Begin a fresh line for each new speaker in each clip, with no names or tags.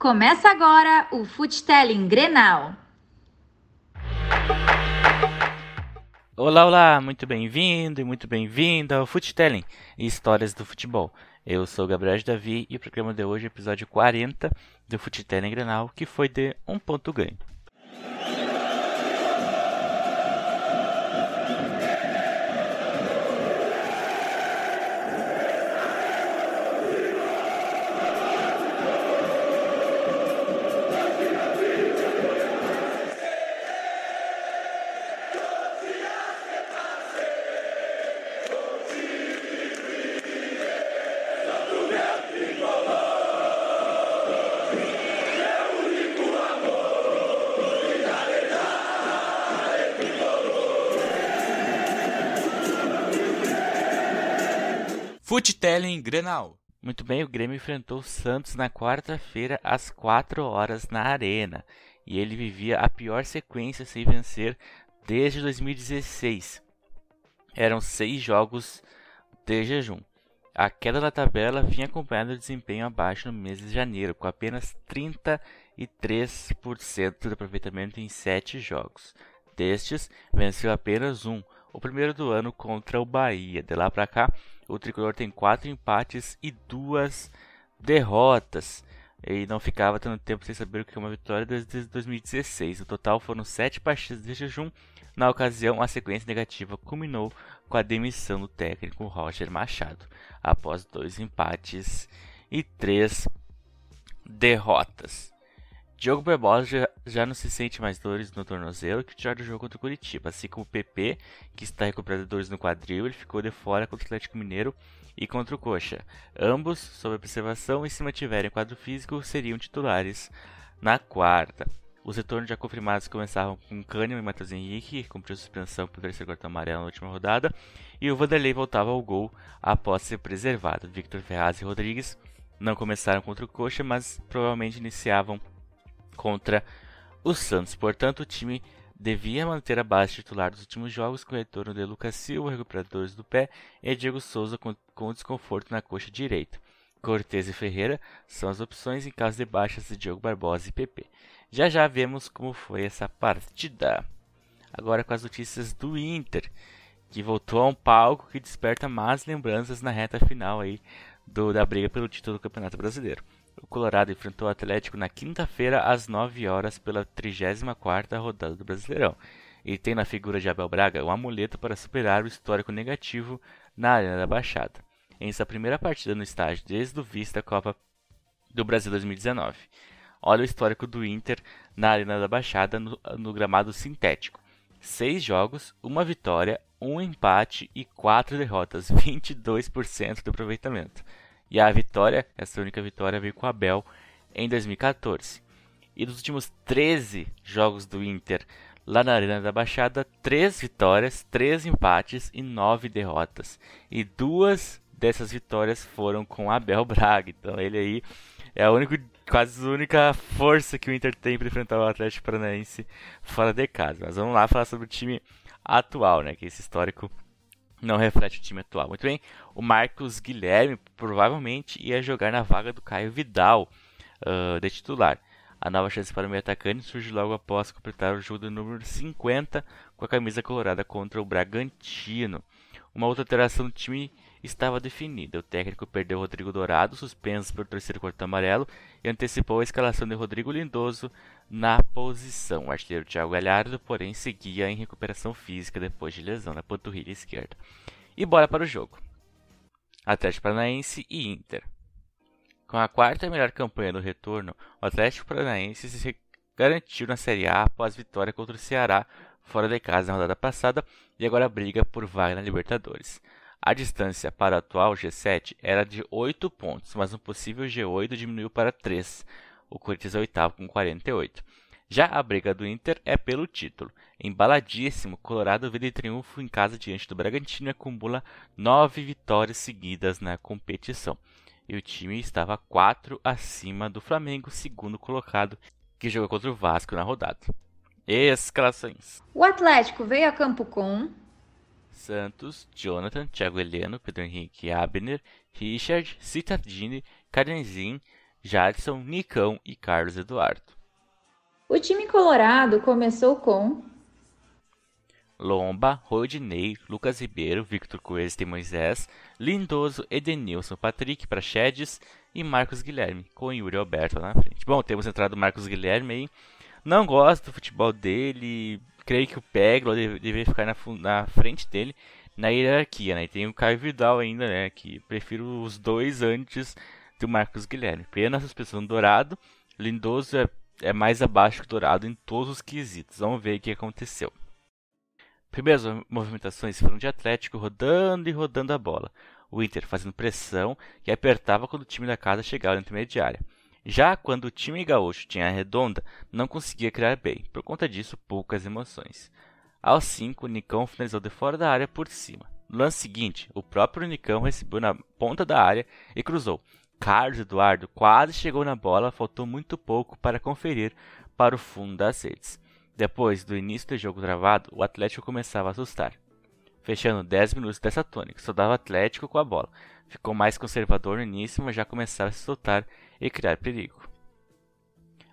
Começa agora o Futelling Grenal.
Olá, olá, muito bem-vindo e muito bem-vinda ao Futelling, Histórias do Futebol. Eu sou Gabriel Davi e o programa de hoje é o episódio 40 do Futelling Grenal, que foi de um ponto ganho.
Futelling Grenal.
Muito bem, o Grêmio enfrentou o Santos na quarta-feira às 4 horas na Arena. E ele vivia a pior sequência sem vencer desde 2016. Eram seis jogos de jejum. A queda na tabela vinha acompanhada de desempenho abaixo no mês de janeiro, com apenas 33% de aproveitamento em sete jogos. Destes, venceu apenas um, o primeiro do ano contra o Bahia. De lá para cá, o tricolor tem quatro empates e duas derrotas. E não ficava tanto tempo sem saber o que é uma vitória desde 2016. No total foram sete partidas de jejum. Na ocasião, a sequência negativa culminou com a demissão do técnico Roger Machado, após dois empates e três derrotas. Diogo Barbosa já, já, não se sente mais dores no tornozelo que tirar do jogo contra o Curitiba, assim como o PP, que está recuperando dores no quadril, ele ficou de fora contra o Atlético Mineiro e contra o Coxa. Ambos, sob observação e se mantiverem quadro físico, seriam titulares na quarta. Os retornos já confirmados começavam com Kahneman e Matheus Henrique, que cumpriu suspensão por terceiro cartão amarelo na última rodada, e o Vanderlei voltava ao gol após ser preservado. Victor Ferraz e Rodrigues não começaram contra o Coxa, mas provavelmente iniciavam contra o Santos. Portanto, o time devia manter a base titular dos últimos jogos, com o retorno de Lucas Silva, recuperadores do pé, e Diego Souza com, com desconforto na coxa direita. Cortez e Ferreira são as opções em caso de baixas de Diogo Barbosa e PP. Já já vemos como foi essa partida. Agora com as notícias do Inter, que voltou a um palco que desperta más lembranças na reta final aí do, da briga pelo título do Campeonato Brasileiro. O Colorado enfrentou o Atlético na quinta-feira às 9 horas pela 34ª rodada do Brasileirão e tem na figura de Abel Braga um amuleto para superar o histórico negativo na Arena da Baixada, em sua primeira partida no estádio desde o vice da Copa do Brasil 2019. Olha o histórico do Inter na Arena da Baixada no, no gramado sintético. Seis jogos, uma vitória, um empate e quatro derrotas, 22% de aproveitamento. E a vitória, essa única vitória, veio com o Abel em 2014. E dos últimos 13 jogos do Inter lá na Arena da Baixada, 3 vitórias, 3 empates e 9 derrotas. E duas dessas vitórias foram com Abel Braga. Então ele aí é a única, quase a única força que o Inter tem para enfrentar o Atlético Paranaense fora de casa. Mas vamos lá falar sobre o time atual, né? Que é esse histórico não reflete o time atual. Muito bem, o Marcos Guilherme provavelmente ia jogar na vaga do Caio Vidal uh, de titular. A nova chance para o meio atacante surge logo após completar o jogo do número 50 com a camisa colorada contra o Bragantino. Uma outra alteração do time estava definida. O técnico perdeu Rodrigo Dourado, suspenso pelo terceiro cartão amarelo, e antecipou a escalação de Rodrigo Lindoso na posição. O artilheiro Thiago Galhardo, porém, seguia em recuperação física depois de lesão na panturrilha esquerda. E bora para o jogo. Atlético Paranaense e Inter. Com a quarta melhor campanha do retorno, o Atlético Paranaense se garantiu na Série A após vitória contra o Ceará fora de casa na rodada passada e agora briga por vaga na Libertadores. A distância para o atual G7 era de 8 pontos, mas no possível G8 diminuiu para 3. O Corinthians é oitavo com 48. Já a briga do Inter é pelo título. Embaladíssimo, Colorado veio de triunfo em casa diante do Bragantino e acumula nove vitórias seguidas na competição. E o time estava 4 acima do Flamengo, segundo colocado, que jogou contra o Vasco na rodada. Escalações.
O Atlético veio a campo com
Santos, Jonathan, Thiago Heleno, Pedro Henrique Abner, Richard, Citadini, Carenzin, Jadson, Nicão e Carlos Eduardo.
O time colorado começou com
Lomba, Rodinei, Lucas Ribeiro, Victor Coelho e Moisés, Lindoso, Edenilson, Patrick Prachedes e Marcos Guilherme, com Yuri Alberto lá na frente. Bom, temos entrado Marcos Guilherme aí. Não gosto do futebol dele. Creio que o Peglo deveria ficar na, na frente dele na hierarquia, né? E tem o Caio Vidal ainda, né? Que prefiro os dois antes do Marcos Guilherme. Pena suspensão do Dourado. Lindoso é, é mais abaixo que o Dourado em todos os quesitos. Vamos ver o que aconteceu. Primeiras movimentações foram de Atlético rodando e rodando a bola. O Inter fazendo pressão e apertava quando o time da casa chegava na intermediária. Já quando o time gaúcho tinha a redonda, não conseguia criar bem, por conta disso, poucas emoções. Aos 5, Nicão finalizou de fora da área por cima. No lance seguinte, o próprio Nicão recebeu na ponta da área e cruzou. Carlos Eduardo quase chegou na bola, faltou muito pouco para conferir para o fundo das redes. Depois do início do jogo travado, o Atlético começava a assustar. Fechando 10 minutos dessa tônica, só dava Atlético com a bola. Ficou mais conservador no início, mas já começava a se soltar e criar perigo.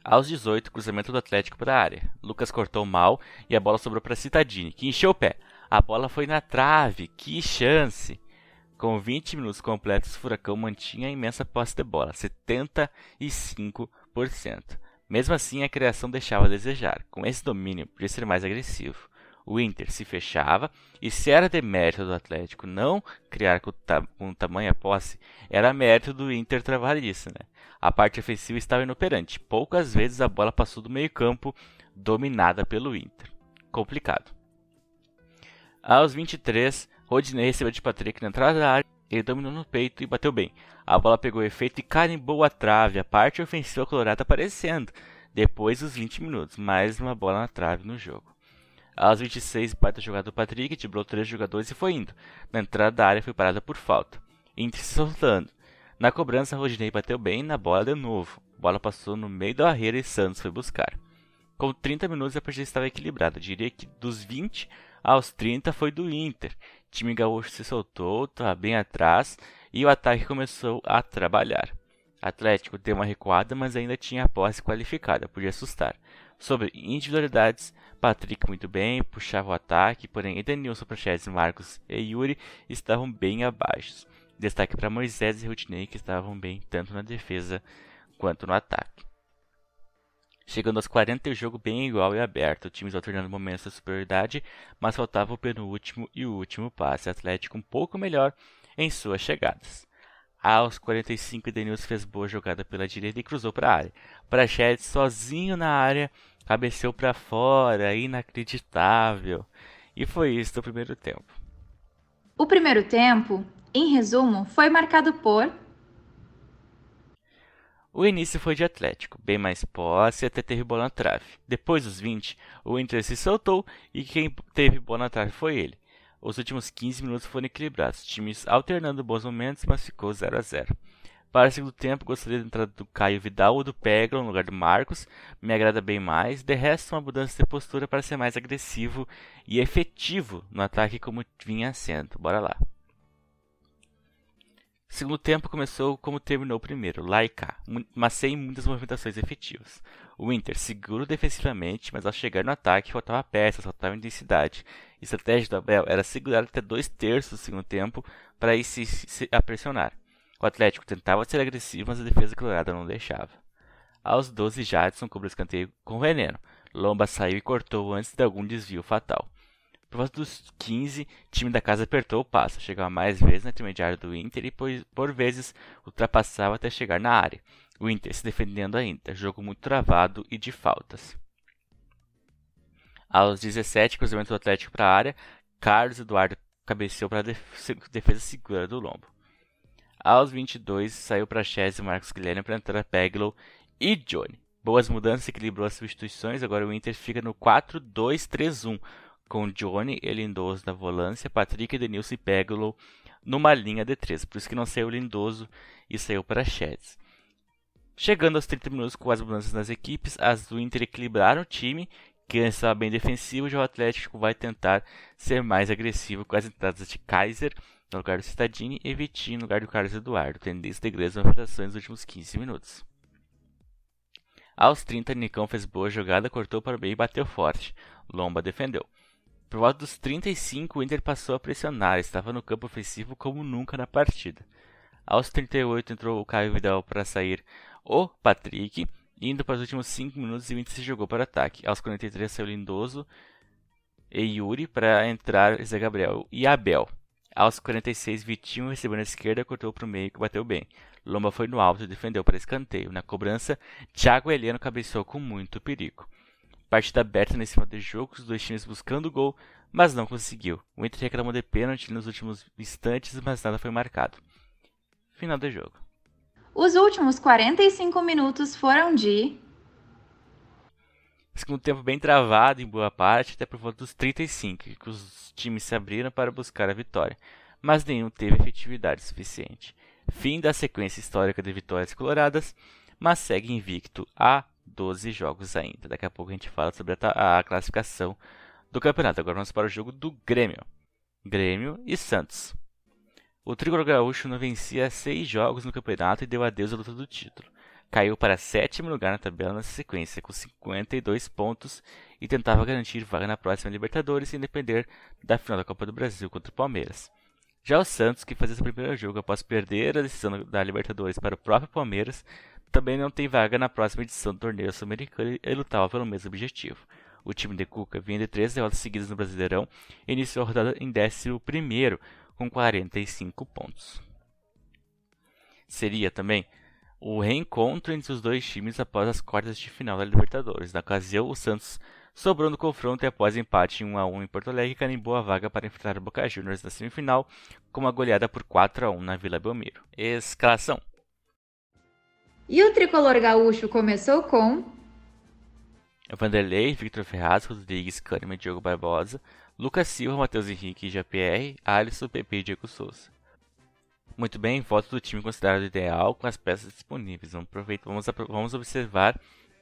Aos 18, cruzamento do Atlético para a área. Lucas cortou mal e a bola sobrou para Citadini, que encheu o pé. A bola foi na trave, que chance! Com 20 minutos completos, o Furacão mantinha a imensa posse de bola, 75%. Mesmo assim, a criação deixava a desejar. Com esse domínio, podia ser mais agressivo. O Inter se fechava e se era de mérito do Atlético não criar com, ta com tamanha posse, era mérito do Inter travar isso. Né? A parte ofensiva estava inoperante. Poucas vezes a bola passou do meio campo dominada pelo Inter. Complicado. Aos 23, Rodinei recebeu de Patrick na entrada da área. Ele dominou no peito e bateu bem. A bola pegou efeito e carimbou a trave. A parte ofensiva colorada aparecendo. Depois dos 20 minutos, mais uma bola na trave no jogo. Aos 26, baita jogada do Patrick, driblou três jogadores e foi indo. Na entrada da área foi parada por falta. Inter se soltando. Na cobrança, Rodinei bateu bem na bola de novo. Bola passou no meio da barreira e Santos foi buscar. Com 30 minutos a partida estava equilibrada. Diria que dos 20 aos 30 foi do Inter. O time gaúcho se soltou, estava bem atrás e o ataque começou a trabalhar. Atlético deu uma recuada, mas ainda tinha a posse qualificada, podia assustar. Sobre individualidades, Patrick muito bem, puxava o ataque, porém Edenilson, Prachedes, Marcos e Yuri estavam bem abaixo. Destaque para Moisés e Rudinei, que estavam bem tanto na defesa quanto no ataque. Chegando aos 40, o jogo bem igual e aberto, times alternando momentos de superioridade, mas faltava o penúltimo e o último passe, Atlético um pouco melhor em suas chegadas. Aos 45, Denilson fez boa jogada pela direita e cruzou para a área. Prachedes sozinho na área cabeceou para fora, inacreditável. E foi isso do primeiro tempo.
O primeiro tempo, em resumo, foi marcado por
o início foi de Atlético, bem mais posse até teve bola na trave. Depois dos 20, o Inter se soltou e quem teve bola na trave foi ele. Os últimos 15 minutos foram equilibrados, times alternando bons momentos, mas ficou 0 a 0. Para o segundo tempo, gostaria da entrada do Caio Vidal ou do Peglo no lugar do Marcos. Me agrada bem mais. De resto, uma mudança de postura para ser mais agressivo e efetivo no ataque como vinha sendo. Bora lá. O segundo tempo começou como terminou o primeiro, cá, mas sem muitas movimentações efetivas. O Inter seguro defensivamente, mas ao chegar no ataque faltava peças, faltava intensidade. A estratégia do Abel era segurar até dois terços do segundo tempo para ir se, se, a pressionar. O Atlético tentava ser agressivo, mas a defesa colorada não deixava. Aos 12, Jadson cobrou escanteio com veneno. Lomba saiu e cortou antes de algum desvio fatal. Por volta dos 15, o time da casa apertou o passo, chegava mais vezes na intermediária do Inter e por, por vezes ultrapassava até chegar na área. O Inter se defendendo ainda, jogo muito travado e de faltas. Aos 17, cruzamento do Atlético para a área, Carlos Eduardo cabeceou para a defesa segura do Lombo. Aos 22, saiu para Chess e Marcos Guilherme para entrar Peglow e Johnny. Boas mudanças, equilibrou as substituições. Agora o Inter fica no 4-2-3-1, com Johnny e Lindoso na volância, Patrick, Denilson e Peglow numa linha de 3. Por isso que não saiu Lindoso e saiu para Chess. Chegando aos 30 minutos com as mudanças nas equipes, as do Inter equilibraram o time, que estava bem defensivo, já o Atlético vai tentar ser mais agressivo com as entradas de Kaiser no lugar do Citadini e Vitinho no lugar do Carlos Eduardo, tendência de grandes operações nos últimos 15 minutos. Aos 30, Nicão fez boa jogada, cortou para o meio e bateu forte. Lomba defendeu. Por volta dos 35, o Inter passou a pressionar, estava no campo ofensivo como nunca na partida. Aos 38 entrou o Caio Vidal para sair o Patrick, indo para os últimos 5 minutos e o Inter se jogou para ataque. Aos 43 saiu Lindoso e Yuri para entrar Zé Gabriel e Abel. Aos 46, Vitinho recebeu na esquerda, cortou para o meio e bateu bem. Lomba foi no alto e defendeu para escanteio. Na cobrança, Thiago Heleno cabeceou com muito perigo. Partida aberta nesse modo de jogo, os dois times buscando o gol, mas não conseguiu. O Inter reclamou de pênalti nos últimos instantes, mas nada foi marcado. Final do jogo.
Os últimos 45 minutos foram de.
Segundo tempo bem travado em boa parte, até por volta dos 35, que os times se abriram para buscar a vitória, mas nenhum teve efetividade suficiente. Fim da sequência histórica de vitórias coloradas, mas segue invicto a 12 jogos ainda. Daqui a pouco a gente fala sobre a, a classificação do campeonato. Agora vamos para o jogo do Grêmio. Grêmio e Santos. O tricolor gaúcho não vencia seis jogos no campeonato e deu adeus à luta do título. Caiu para sétimo lugar na tabela na sequência, com 52 pontos, e tentava garantir vaga na próxima Libertadores sem depender da final da Copa do Brasil contra o Palmeiras. Já o Santos, que fazia seu primeiro jogo após perder a decisão da Libertadores para o próprio Palmeiras, também não tem vaga na próxima edição do torneio sul-americano e lutava pelo mesmo objetivo. O time de Cuca vinha de três derrotas seguidas no Brasileirão e iniciou a rodada em 11 com 45 pontos. Seria também o reencontro entre os dois times após as quartas de final da Libertadores. Na ocasião, o Santos sobrou no confronto e após empate em 1 a 1 em Porto Alegre, carimbou a vaga para enfrentar o Boca Juniors na semifinal, com uma goleada por 4 a 1 na Vila Belmiro. Escalação:
e o tricolor gaúcho começou com
Vanderlei, Victor Ferraz, Rodrigues, e Diogo Barbosa, Lucas Silva, Matheus Henrique, JPR, Alisson, Pepe e Diego Souza. Muito bem, voto do time considerado ideal com as peças disponíveis. Vamos, aproveitar, vamos, vamos observar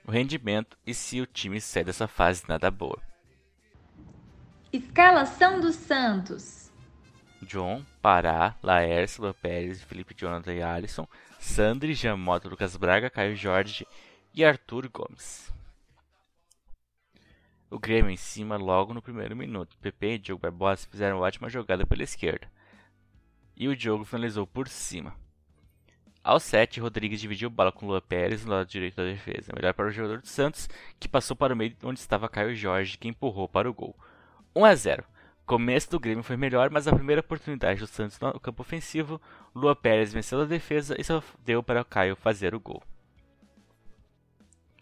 o rendimento e se o time sai dessa fase nada boa.
Escalação do Santos.
John, Pará, Laércio, Pérez, Felipe Jonathan e Alisson, Sandri, Jamota, Lucas Braga, Caio Jorge e Arthur Gomes. O Grêmio em cima logo no primeiro minuto. Pepe e Diogo Barbosa fizeram uma ótima jogada pela esquerda. E o Diogo finalizou por cima. Aos 7, Rodrigues dividiu a bola com Lua Pérez no lado direito da defesa. Melhor para o jogador do Santos, que passou para o meio onde estava Caio Jorge, que empurrou para o gol. 1 a 0 começo do Grêmio foi melhor, mas a primeira oportunidade do Santos no campo ofensivo, Lua Pérez venceu a defesa e só deu para Caio fazer o gol.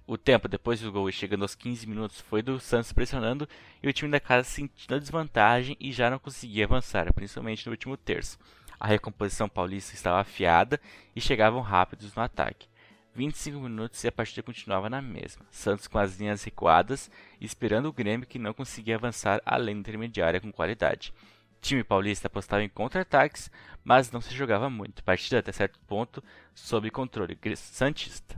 O tempo depois do gol e chegando aos 15 minutos foi do Santos pressionando e o time da casa sentindo a desvantagem e já não conseguia avançar, principalmente no último terço. A recomposição paulista estava afiada e chegavam rápidos no ataque. 25 minutos e a partida continuava na mesma. Santos com as linhas recuadas, esperando o Grêmio que não conseguia avançar além da intermediária com qualidade. O time paulista apostava em contra-ataques, mas não se jogava muito. Partida até certo ponto sob controle santista.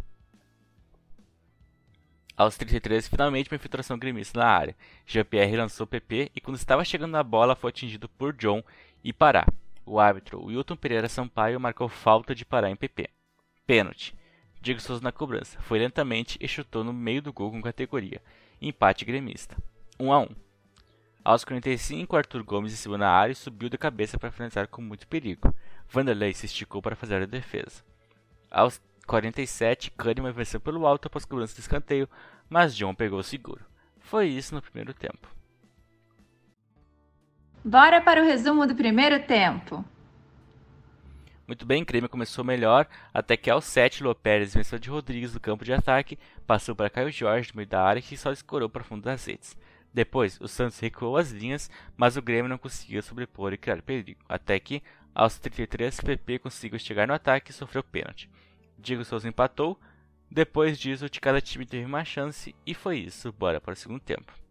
Aos 33, finalmente uma infiltração gremista na área. Jean-Pierre lançou PP e quando estava chegando na bola foi atingido por John e Pará. O árbitro Wilton Pereira Sampaio marcou falta de Pará em PP. Pênalti. Diego Souza na cobrança. Foi lentamente e chutou no meio do gol com categoria. Empate gremista. 1 a 1. Aos 45, Arthur Gomes em na área e subiu de cabeça para finalizar com muito perigo. Vanderlei se esticou para fazer a defesa. Aos 47, Kahneman venceu pelo alto após cobrança de escanteio, mas John pegou seguro. Foi isso no primeiro tempo.
Bora para o resumo do primeiro tempo.
Muito bem, Grêmio começou melhor, até que aos 7, Lô Pérez venceu de Rodrigues do campo de ataque, passou para Caio Jorge no meio da área que só escorou para fundo das redes. Depois, o Santos recuou as linhas, mas o Grêmio não conseguia sobrepor e criar perigo, até que, aos 33, PP conseguiu chegar no ataque e sofreu pênalti. Diego Souza empatou, depois disso, cada time teve uma chance e foi isso, bora para o segundo tempo.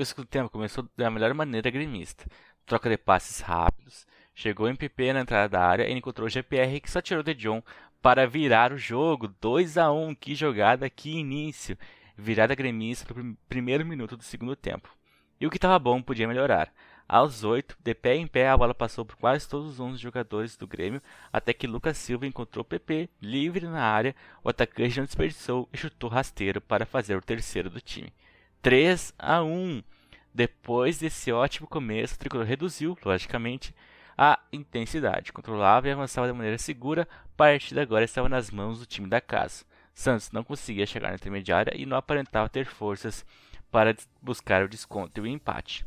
E o segundo tempo começou da melhor maneira gremista troca de passes rápidos. Chegou em PP na entrada da área e encontrou o GPR que só tirou de John para virar o jogo. 2 a 1 Que jogada, que início. Virada gremista no primeiro minuto do segundo tempo. E o que estava bom podia melhorar. Aos 8, de pé em pé, a bola passou por quase todos os 11 jogadores do Grêmio, até que Lucas Silva encontrou PP livre na área, o atacante não desperdiçou e chutou rasteiro para fazer o terceiro do time. 3 a 1. Depois desse ótimo começo, o tricolor reduziu, logicamente, a intensidade, controlava e avançava de maneira segura. A partida agora estava nas mãos do time da casa. Santos não conseguia chegar na intermediária e não aparentava ter forças para buscar o desconto e o empate.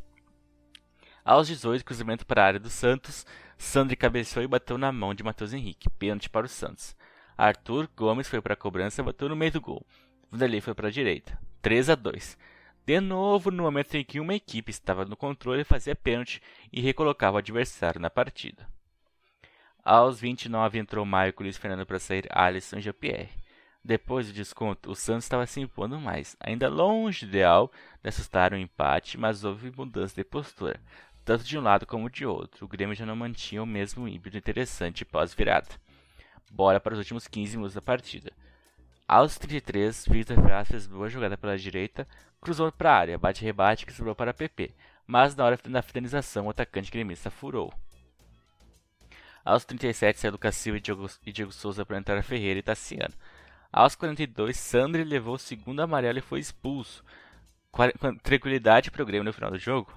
Aos 18, cruzamento para a área do Santos, Sandri cabeceou e bateu na mão de Matheus Henrique, pênalti para o Santos. Arthur Gomes foi para a cobrança e bateu no meio do gol. Vanderlei foi para a direita. 3 a 2. De novo, no momento em que uma equipe estava no controle, fazia pênalti e recolocava o adversário na partida. Aos 29 entrou Maicon Luiz Fernando para sair Alisson Jean-Pierre. Depois do desconto, o Santos estava se impondo mais, ainda longe do ideal de assustar o um empate, mas houve mudança de postura, tanto de um lado como de outro. O Grêmio já não mantinha o mesmo híbrido interessante pós-virada. Bora para os últimos 15 minutos da partida. Aos 33, Vitor Ferraz fez boa jogada pela direita, cruzou para a área, bate-rebate que sobrou para PP, mas na hora da finalização o atacante gremista furou. Aos 37, saiu Lucas Silva e Diego, e Diego Souza para entrar Ferreira e Tassiano. Aos 42, Sandri levou o segundo amarelo e foi expulso. Tranquilidade para o Grêmio no final do jogo,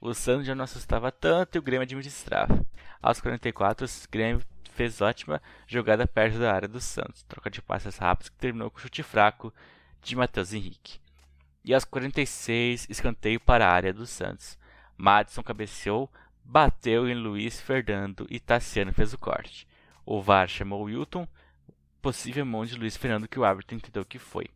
o Sandri já não assustava tanto e o Grêmio administrava. Aos 44, o Grêmio fez ótima jogada perto da área do Santos, troca de passes rápidos que terminou com chute fraco de Matheus Henrique. E aos 46, escanteio para a área do Santos. Madison cabeceou, bateu em Luiz Fernando e Tassiano fez o corte. O VAR chamou Wilton, possível mão de Luiz Fernando que o árbitro entendeu que foi.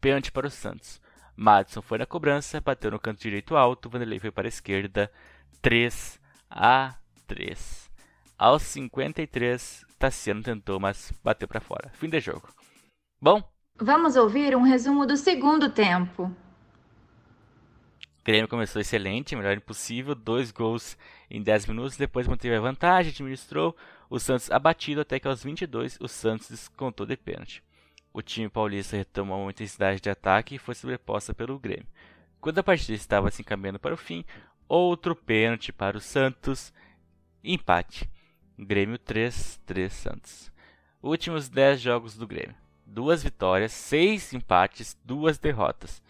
Pênalti para o Santos. Madison foi na cobrança, bateu no canto direito alto, Vanderlei foi para a esquerda. 3 a 3. Aos 53, Tassiano tentou, mas bateu para fora. Fim de jogo. Bom?
Vamos ouvir um resumo do segundo tempo.
O Grêmio começou excelente, melhor impossível, dois gols em 10 minutos, depois manteve a vantagem, administrou, o Santos abatido até que aos 22 o Santos descontou de pênalti. O time paulista retomou uma intensidade de ataque e foi sobreposta pelo Grêmio. Quando a partida estava se encaminhando para o fim, outro pênalti para o Santos, empate. Grêmio 3, 3 Santos. Últimos 10 jogos do Grêmio. Duas vitórias, 6 empates, duas derrotas.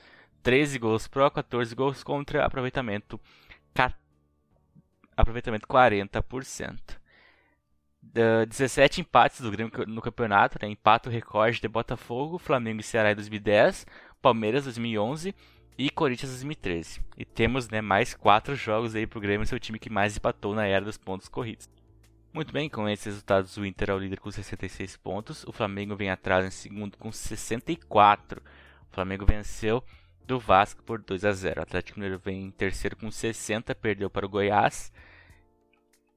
13 gols pró, 14 gols contra, aproveitamento, aproveitamento 40% uh, 17 empates do Grêmio no campeonato, né? empate recorde de Botafogo, Flamengo e Ceará em 2010, Palmeiras 2011 e Corinthians 2013. E temos né, mais quatro jogos aí pro Grêmio, seu time que mais empatou na era dos pontos corridos. Muito bem, com esses resultados o Inter é o líder com 66 pontos, o Flamengo vem atrás em segundo com 64. O Flamengo venceu do Vasco por 2 a 0. O Atlético Mineiro vem em terceiro com 60, perdeu para o Goiás.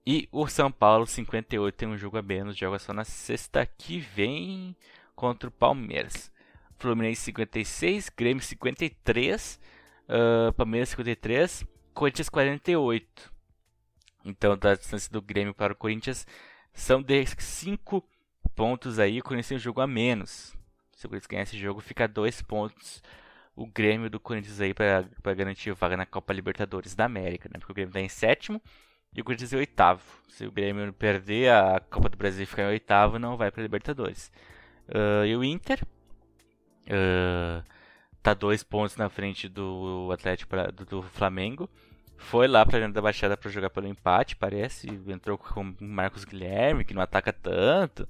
E o São Paulo 58 tem um jogo a menos, joga só na sexta que vem contra o Palmeiras. Fluminense 56, Grêmio 53, uh, Palmeiras 53, Corinthians 48. Então, da distância do Grêmio para o Corinthians são de 5 pontos aí. O Corinthians tem um jogo a menos. Se o Corinthians ganhar esse jogo, fica 2 pontos o Grêmio do Corinthians aí para garantir vaga na Copa Libertadores da América, né? Porque o Grêmio está em sétimo e o Corinthians é oitavo. Se o Grêmio perder a Copa do Brasil e ficar em oitavo, não vai para Libertadores. Uh, e o Inter uh, tá dois pontos na frente do Atlético pra, do, do, Flamengo. Foi lá para dentro da Baixada para jogar pelo empate, parece. Entrou com o Marcos Guilherme, que não ataca tanto.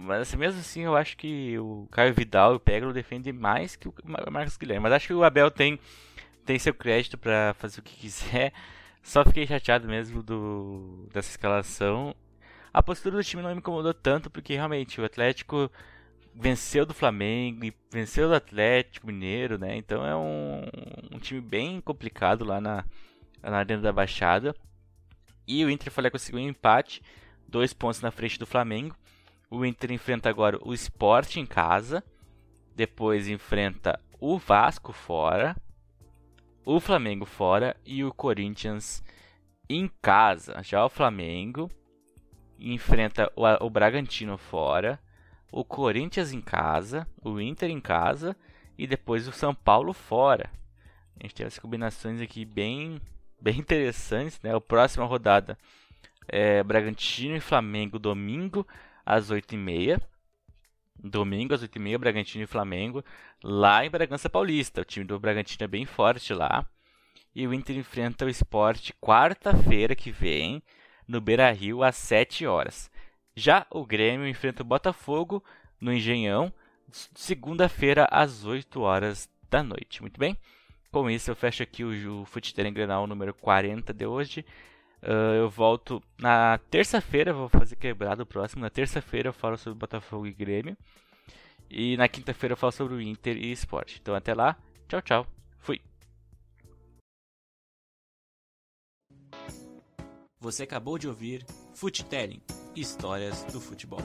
Mas assim, mesmo assim, eu acho que o Caio Vidal e o Peglo defendem mais que o Marcos Guilherme. Mas acho que o Abel tem, tem seu crédito para fazer o que quiser. Só fiquei chateado mesmo do, dessa escalação. A postura do time não me incomodou tanto, porque realmente o Atlético venceu do Flamengo e venceu do Atlético Mineiro, né? Então é um, um time bem complicado lá na, na Arena da Baixada. E o Inter falei, conseguiu um empate, dois pontos na frente do Flamengo. O Inter enfrenta agora o Sport em casa, depois enfrenta o Vasco fora o Flamengo fora e o Corinthians em casa. Já o Flamengo enfrenta o, o Bragantino fora, o Corinthians em casa, o Inter em casa e depois o São Paulo fora. A gente tem as combinações aqui bem bem interessantes, né? A próxima rodada é Bragantino e Flamengo domingo às 8h30. Domingo às 8h30, Bragantino e Flamengo, lá em Bragança Paulista. O time do Bragantino é bem forte lá. E o Inter enfrenta o Sport quarta-feira que vem, no Beira Rio, às 7 horas. Já o Grêmio enfrenta o Botafogo no Engenhão, segunda-feira, às 8 horas da noite. Muito bem? Com isso, eu fecho aqui o, o Futebol Grenal número 40 de hoje. Uh, eu volto na terça-feira, vou fazer quebrado o próximo. Na terça-feira eu falo sobre Botafogo e Grêmio. E na quinta-feira eu falo sobre o Inter e Esporte. Então até lá, tchau, tchau. Fui.
Você acabou de ouvir Futelling Histórias do Futebol.